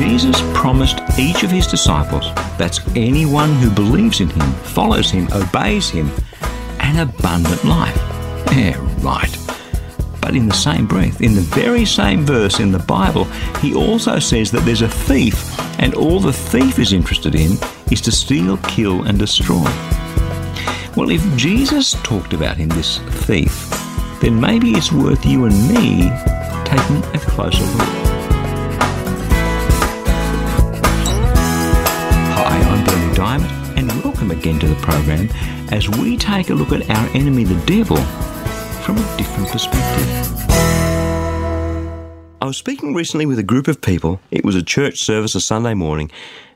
Jesus promised each of his disciples, that's anyone who believes in him, follows him, obeys him, an abundant life. Yeah, right. But in the same breath, in the very same verse in the Bible, he also says that there's a thief, and all the thief is interested in is to steal, kill, and destroy. Well, if Jesus talked about him, this thief, then maybe it's worth you and me taking a closer look. Welcome again to the program as we take a look at our enemy, the devil, from a different perspective. I was speaking recently with a group of people. It was a church service, a Sunday morning,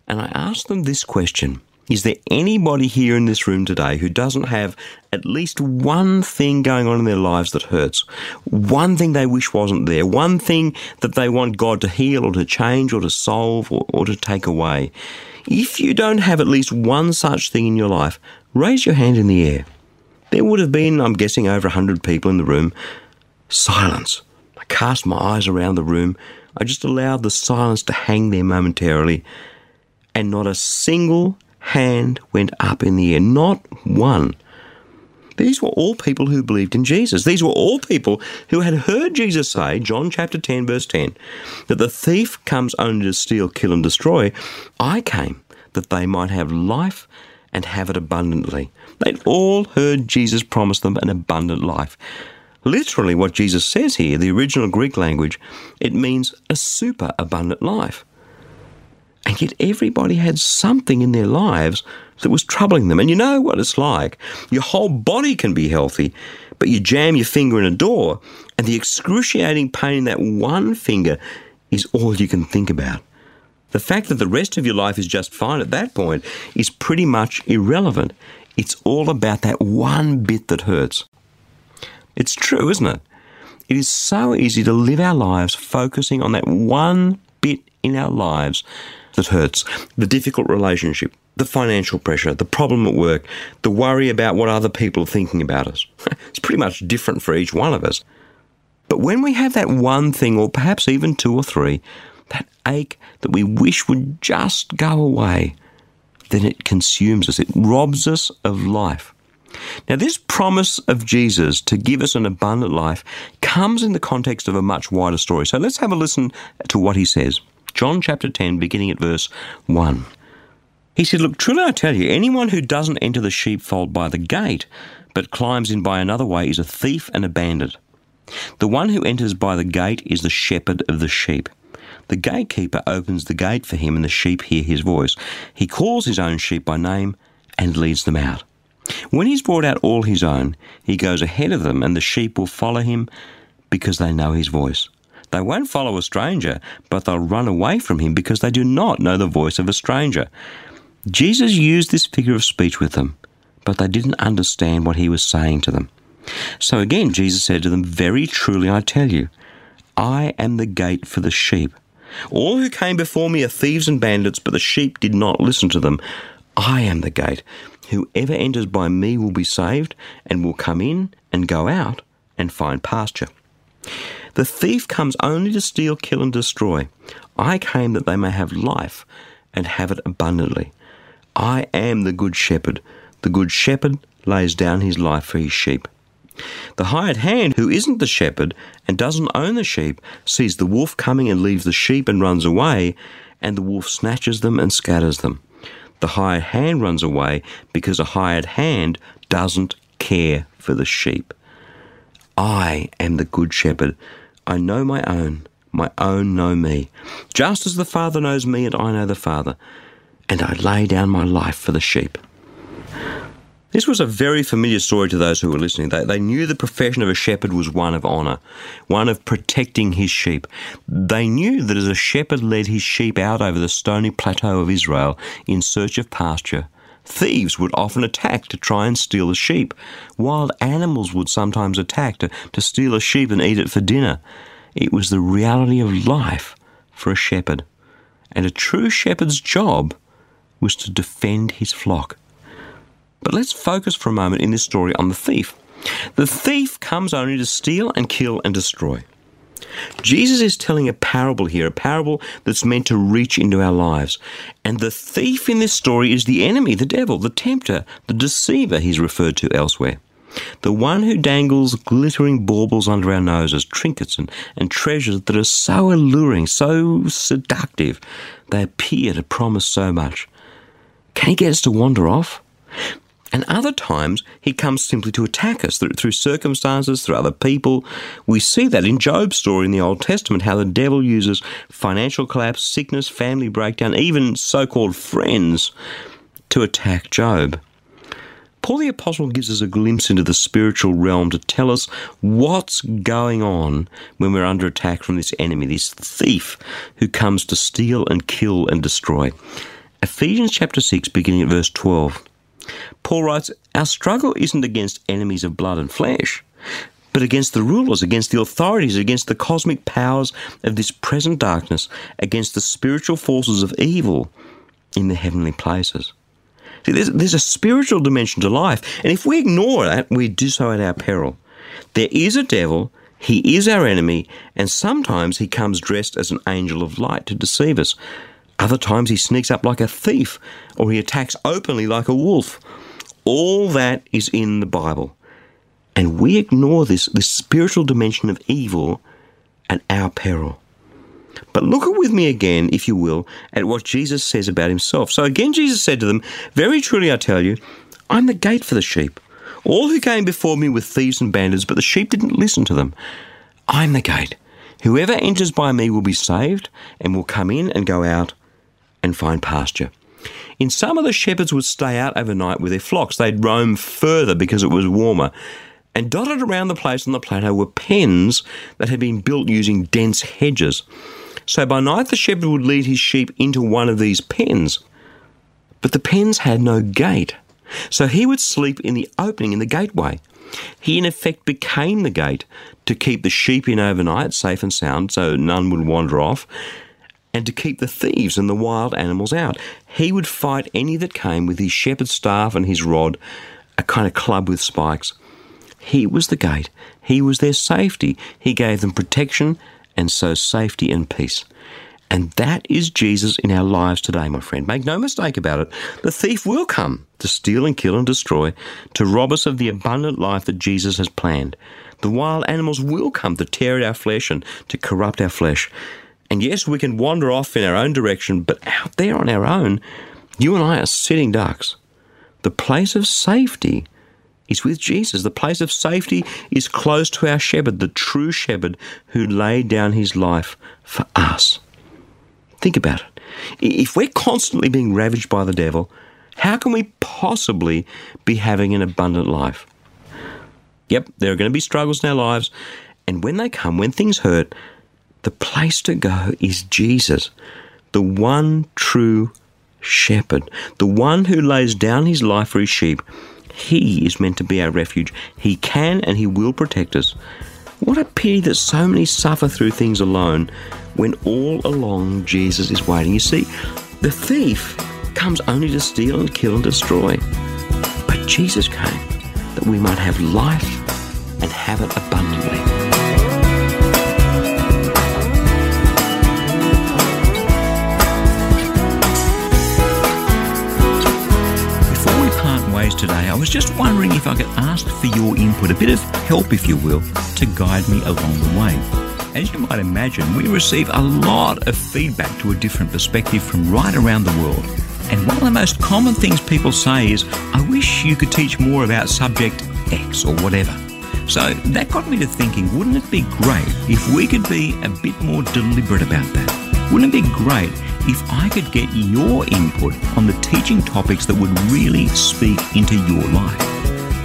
and I asked them this question Is there anybody here in this room today who doesn't have at least one thing going on in their lives that hurts? One thing they wish wasn't there? One thing that they want God to heal or to change or to solve or, or to take away? If you don't have at least one such thing in your life, raise your hand in the air. There would have been, I'm guessing, over 100 people in the room. Silence. I cast my eyes around the room. I just allowed the silence to hang there momentarily. And not a single hand went up in the air. Not one. These were all people who believed in Jesus. These were all people who had heard Jesus say, John chapter 10, verse 10, that the thief comes only to steal, kill, and destroy. I came that they might have life and have it abundantly. They'd all heard Jesus promise them an abundant life. Literally, what Jesus says here, the original Greek language, it means a super abundant life. And yet everybody had something in their lives that was troubling them. And you know what it's like. Your whole body can be healthy, but you jam your finger in a door, and the excruciating pain in that one finger is all you can think about. The fact that the rest of your life is just fine at that point is pretty much irrelevant. It's all about that one bit that hurts. It's true, isn't it? It is so easy to live our lives focusing on that one bit in our lives that hurts the difficult relationship, the financial pressure, the problem at work, the worry about what other people are thinking about us. it's pretty much different for each one of us. But when we have that one thing, or perhaps even two or three, that ache that we wish would just go away, then it consumes us, it robs us of life. Now, this promise of Jesus to give us an abundant life comes in the context of a much wider story. So let's have a listen to what he says. John chapter 10, beginning at verse 1. He said, Look, truly I tell you, anyone who doesn't enter the sheepfold by the gate, but climbs in by another way, is a thief and a bandit. The one who enters by the gate is the shepherd of the sheep. The gatekeeper opens the gate for him, and the sheep hear his voice. He calls his own sheep by name and leads them out. When he's brought out all his own, he goes ahead of them, and the sheep will follow him because they know his voice. They won't follow a stranger, but they'll run away from him because they do not know the voice of a stranger. Jesus used this figure of speech with them, but they didn't understand what he was saying to them. So again, Jesus said to them, Very truly I tell you, I am the gate for the sheep. All who came before me are thieves and bandits, but the sheep did not listen to them. I am the gate. Whoever enters by me will be saved, and will come in and go out and find pasture. The thief comes only to steal, kill, and destroy. I came that they may have life and have it abundantly. I am the good shepherd. The good shepherd lays down his life for his sheep. The hired hand, who isn't the shepherd and doesn't own the sheep, sees the wolf coming and leaves the sheep and runs away, and the wolf snatches them and scatters them. The hired hand runs away because a hired hand doesn't care for the sheep. I am the good shepherd. I know my own, my own know me, just as the Father knows me and I know the Father, and I lay down my life for the sheep. This was a very familiar story to those who were listening. They, they knew the profession of a shepherd was one of honour, one of protecting his sheep. They knew that as a shepherd led his sheep out over the stony plateau of Israel in search of pasture, thieves would often attack to try and steal the sheep. Wild animals would sometimes attack to, to steal a sheep and eat it for dinner. It was the reality of life for a shepherd. And a true shepherd's job was to defend his flock. But let's focus for a moment in this story on the thief. The thief comes only to steal and kill and destroy. Jesus is telling a parable here, a parable that's meant to reach into our lives. And the thief in this story is the enemy, the devil, the tempter, the deceiver he's referred to elsewhere. The one who dangles glittering baubles under our noses, trinkets and, and treasures that are so alluring, so seductive, they appear to promise so much. Can he get us to wander off? And other times, he comes simply to attack us through, through circumstances, through other people. We see that in Job's story in the Old Testament, how the devil uses financial collapse, sickness, family breakdown, even so called friends to attack Job. Paul the Apostle gives us a glimpse into the spiritual realm to tell us what's going on when we're under attack from this enemy, this thief who comes to steal and kill and destroy. Ephesians chapter 6, beginning at verse 12. Paul writes, Our struggle isn't against enemies of blood and flesh, but against the rulers, against the authorities, against the cosmic powers of this present darkness, against the spiritual forces of evil in the heavenly places. See, there's, there's a spiritual dimension to life, and if we ignore that, we do so at our peril. There is a devil, he is our enemy, and sometimes he comes dressed as an angel of light to deceive us. Other times he sneaks up like a thief, or he attacks openly like a wolf. All that is in the Bible. And we ignore this, this spiritual dimension of evil at our peril. But look with me again, if you will, at what Jesus says about himself. So again, Jesus said to them, Very truly I tell you, I'm the gate for the sheep. All who came before me were thieves and bandits, but the sheep didn't listen to them. I'm the gate. Whoever enters by me will be saved and will come in and go out and find pasture. In summer, the shepherds would stay out overnight with their flocks. They'd roam further because it was warmer. And dotted around the place on the plateau were pens that had been built using dense hedges. So by night, the shepherd would lead his sheep into one of these pens. But the pens had no gate. So he would sleep in the opening in the gateway. He, in effect, became the gate to keep the sheep in overnight, safe and sound, so none would wander off and to keep the thieves and the wild animals out. He would fight any that came with his shepherd's staff and his rod, a kind of club with spikes. He was the gate. He was their safety. He gave them protection and so safety and peace. And that is Jesus in our lives today, my friend. Make no mistake about it. The thief will come to steal and kill and destroy, to rob us of the abundant life that Jesus has planned. The wild animals will come to tear at our flesh and to corrupt our flesh. And yes, we can wander off in our own direction, but out there on our own, you and I are sitting ducks. The place of safety is with Jesus. The place of safety is close to our shepherd, the true shepherd who laid down his life for us. Think about it. If we're constantly being ravaged by the devil, how can we possibly be having an abundant life? Yep, there are going to be struggles in our lives, and when they come, when things hurt, the place to go is Jesus, the one true shepherd, the one who lays down his life for his sheep. He is meant to be our refuge. He can and he will protect us. What a pity that so many suffer through things alone when all along Jesus is waiting. You see, the thief comes only to steal and kill and destroy. But Jesus came that we might have life and have it abundantly. Today, I was just wondering if I could ask for your input, a bit of help, if you will, to guide me along the way. As you might imagine, we receive a lot of feedback to a different perspective from right around the world. And one of the most common things people say is, I wish you could teach more about subject X or whatever. So that got me to thinking, wouldn't it be great if we could be a bit more deliberate about that? Wouldn't it be great if I could get your input on the teaching topics that would really speak into your life.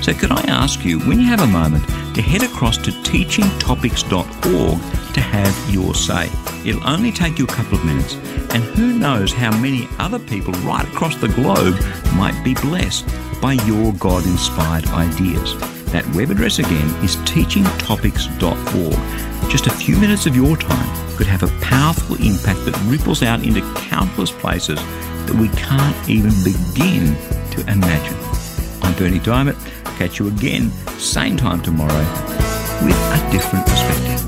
So, could I ask you, when you have a moment, to head across to teachingtopics.org to have your say? It'll only take you a couple of minutes, and who knows how many other people right across the globe might be blessed by your God inspired ideas. That web address again is teachingtopics.org. Just a few minutes of your time could have a powerful impact that ripples out into countless places that we can't even begin to imagine. I'm Berni Dymet. Catch you again, same time tomorrow, with a different perspective.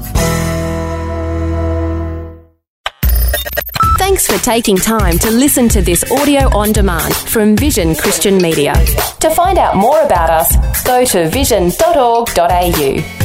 Thanks for taking time to listen to this audio on demand from Vision Christian Media. To find out more about us, go to vision.org.au.